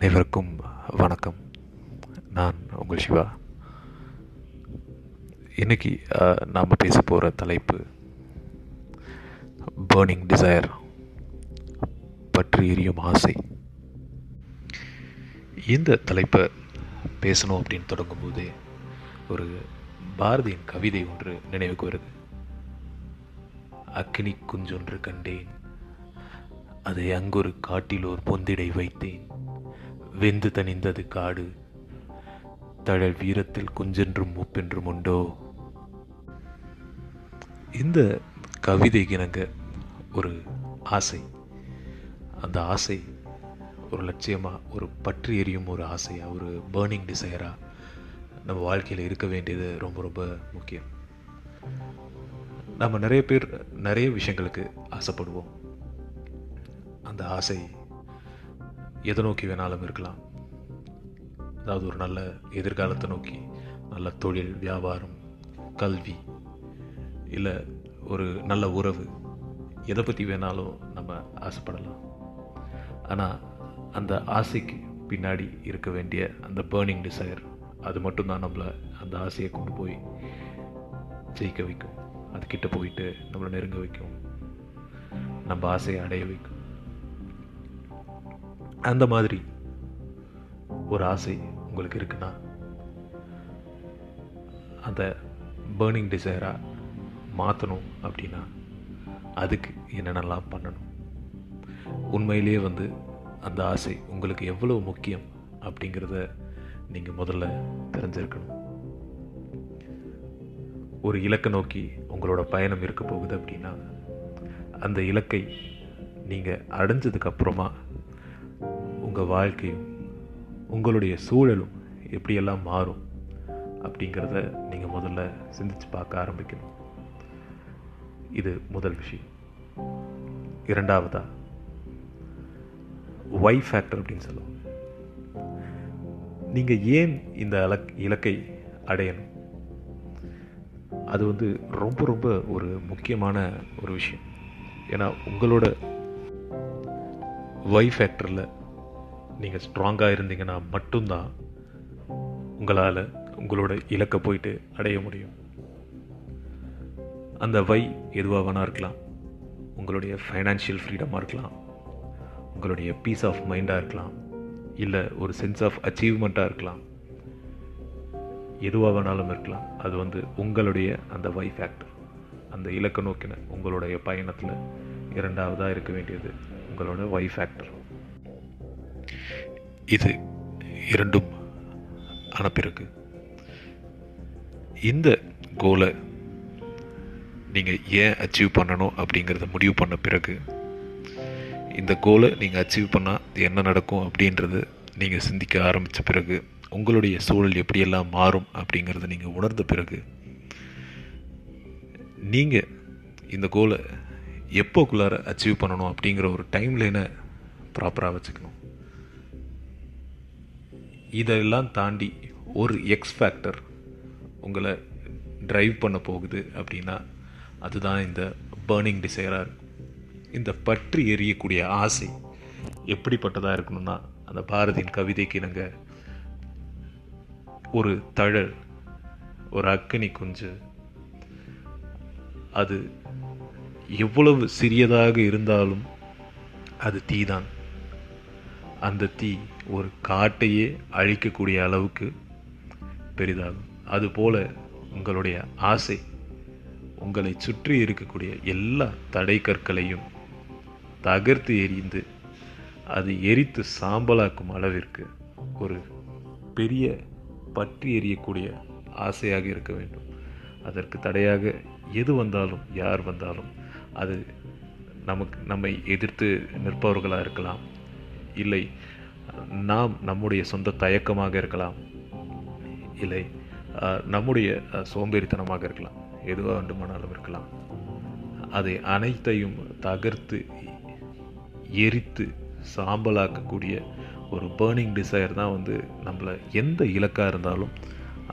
அனைவருக்கும் வணக்கம். நான் உங்கள் சிவா. இன்னைக்கு நாம் பேச போகிற தலைப்பு பேர்னிங் டிசையர் பற்றி எரியும் ஆசை. இந்த தலைப்பை பேசணும் அப்படின்னு தொடங்கும்போதே ஒரு பாரதியின் கவிதை ஒன்று நினைவுக்கு வருது. அக்கினி குஞ்சொன்று கண்டேன். அதை அங்கொரு காட்டிலோர் பொந்திடை வைத்தேன். வெந்து தணிந்தது காடு. தழல் வீரத்தில் குஞ்சென்றும் மூப்பென்றும் உண்டோ? இந்த கவிதை இணங்க ஒரு ஆசை. அந்த ஆசை ஒரு லட்சியமாக ஒரு பற்றி எரியும் ஒரு ஆசையாக ஒரு பேர்னிங் டிசையராக நம்ம வாழ்க்கையில் இருக்க வேண்டியது ரொம்ப ரொம்ப முக்கியம். நம்ம நிறைய பேர் நிறைய விஷயங்களுக்கு ஆசைப்படுவோம். அந்த ஆசை எதை நோக்கி வேணாலும் இருக்கலாம். அதாவது ஒரு நல்ல எதிர்காலத்தை நோக்கி நல்ல தொழில் வியாபாரம் கல்வி இல்லை ஒரு நல்ல உறவு எதை பற்றி வேணாலும் நம்ம ஆசைப்படலாம். ஆனால் அந்த ஆசைக்கு பின்னாடி இருக்க வேண்டிய அந்த பேர்னிங் டிசைர் அது மட்டும்தான் நம்மளை அந்த ஆசையை கொண்டு போய் ஜெயிக்க வைக்கும். அதுக்கிட்ட போயிட்டு நம்மளை நெருங்க வைக்கும். நம்ம ஆசையை அடைய வைக்கும். அந்த மாதிரி ஒரு ஆசை உங்களுக்கு இருக்குன்னா அந்த பேர்னிங் டிசைராக மாற்றணும் அப்படின்னா அதுக்கு என்னென்னலாம் பண்ணணும்? உண்மையிலேயே வந்து அந்த ஆசை உங்களுக்கு எவ்வளோ முக்கியம் அப்படிங்கிறத நீங்கள் முதல்ல தெரிஞ்சிருக்கணும். ஒரு இலக்கை நோக்கி உங்களோட பயணம் இருக்க போகுது அப்படின்னா அந்த இலக்கை நீங்கள் அடைஞ்சதுக்கப்புறமா உங்கள் வாழ்க்கையும் உங்களுடைய சூழலும் எப்படியெல்லாம் மாறும் அப்படிங்கிறத நீங்கள் முதல்ல சிந்தித்து பார்க்க ஆரம்பிக்கணும். இது முதல் விஷயம். இரண்டாவதா ஒய் ஃபேக்டர் அப்படின்னு சொல்லுவோம். நீங்கள் ஏன் இந்த அலக் இலக்கை அடையணும்? அது வந்து ரொம்ப ரொம்ப ஒரு முக்கியமான ஒரு விஷயம். ஏன்னா உங்களோட ஒய் ஃபேக்டரில் நீங்கள் ஸ்ட்ராங்காக இருந்தீங்கன்னா மட்டும்தான் உங்களால் உங்களோட இலக்கை போயிட்டு அடைய முடியும். அந்த வை எதுவாக வேணா இருக்கலாம். உங்களுடைய ஃபைனான்ஷியல் ஃப்ரீடமாக இருக்கலாம். உங்களுடைய பீஸ் ஆஃப் மைண்டாக இருக்கலாம். இல்லை ஒரு சென்ஸ் ஆஃப் அச்சீவ்மெண்ட்டாக இருக்கலாம். எதுவாக வேணாலும் இருக்கலாம். அது வந்து உங்களுடைய அந்த வை ஃபேக்டர் அந்த இலக்கை நோக்கின உங்களுடைய பயணத்தில் இரண்டாவதாக இருக்க வேண்டியது உங்களோட வை ஃபேக்டர் இது இரண்டும் அனுப்பியிருக்கு. இந்த கோலை நீங்கள் ஏன் அச்சீவ் பண்ணணும் அப்படிங்கிறத முடிவு பண்ண பிறகு இந்த கோலை நீங்கள் அச்சீவ் பண்ணால் என்ன நடக்கும் அப்படின்றது நீங்கள் சிந்திக்க ஆரம்பித்த பிறகு உங்களுடைய சூழல் எப்படியெல்லாம் மாறும் அப்படிங்கிறத நீங்கள் உணர்ந்த பிறகு நீங்கள் இந்த கோலை எப்போக்குள்ளார அச்சீவ் பண்ணணும் அப்படிங்கிற ஒரு டைம் லைனை ப்ராப்பராக வச்சுக்கணும். இதெல்லாம் தாண்டி ஒரு எக்ஸ் ஃபேக்டர் உங்களை ட்ரைவ் பண்ண போகுது அப்படின்னா அதுதான் இந்த பேர்னிங் டிசைராக இருக்கும். இந்த பற்றி எரியக்கூடிய ஆசை எப்படிப்பட்டதாக இருக்கணும்னா அந்த பாரதியின் கவிதைக்கு இணங்க ஒரு தழல் ஒரு அக்கினி குஞ்சு அது எவ்வளவு சிறியதாக இருந்தாலும் அது தீதான். அந்த தீ ஒரு காட்டையே அழிக்கக்கூடிய அளவுக்கு பெரிதாகும். அதுபோல உங்களுடைய ஆசை உங்களை சுற்றி இருக்கக்கூடிய எல்லா தடை கற்களையும் தகர்த்து எரிந்து அது எரித்து சாம்பலாக்கும் அளவிற்கு ஒரு பெரிய பற்றி எரியக்கூடிய ஆசையாக இருக்க வேண்டும். அதற்கு தடையாக எது வந்தாலும் யார் வந்தாலும் அது நமக்கு நம்மை எதிர்த்து நிற்பவர்களாக இருக்கலாம். இல்லை நாம் நம்முடைய சொந்த தயக்கமாக இருக்கலாம். இல்லை நம்முடைய சோம்பேறித்தனமாக இருக்கலாம். எதுவாக வேண்டுமானாலும் இருக்கலாம். அதை அனைத்தையும் தகர்த்து எரித்து சாம்பலாக்கக்கூடிய ஒரு பேர்னிங் டிசைர் தான் வந்து நம்மளை எந்த இலக்காக இருந்தாலும்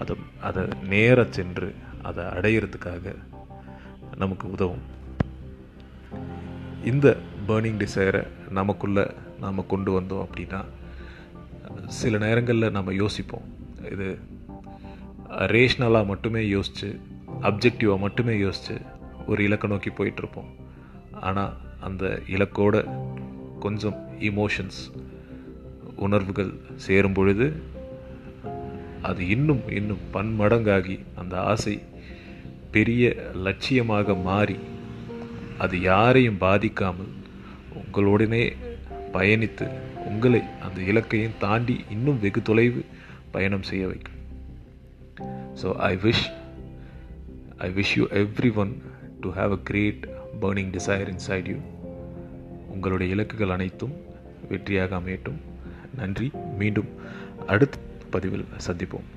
அதை அதை நேர சென்று அதை அடையிறதுக்காக நமக்கு உதவும். இந்த பேர்னிங் டிசைரை நமக்குள்ளே நாம் கொண்டு வந்தோம் அப்படின்னா சில நேரங்களில் நம்ம யோசிப்போம். இது ரேஷ்னலாக மட்டுமே யோசித்து அப்ஜெக்டிவாக மட்டுமே யோசித்து ஒரு இலக்கை நோக்கி போயிட்டுருப்போம். ஆனால் அந்த இலக்கோட கொஞ்சம் இமோஷன்ஸ் உணர்வுகள் சேரும் பொழுது அது இன்னும் இன்னும் பன்மடங்காகி அந்த ஆசை பெரிய லட்சியமாக மாறி அது யாரையும் பாதிக்காமல் உங்களுடனே பயணித்து உங்களை அந்த இலக்கையும் தாண்டி இன்னும் வெகு தொலைவு பயணம் செய்ய வைக்கும். So I wish I wish you everyone to have a great burning desire inside you உங்களுடைய இலக்குகள் அனைத்தும் வெற்றியாக அமையட்டும். நன்றி. மீண்டும் அடுத்த பதிவில் சந்திப்போம்.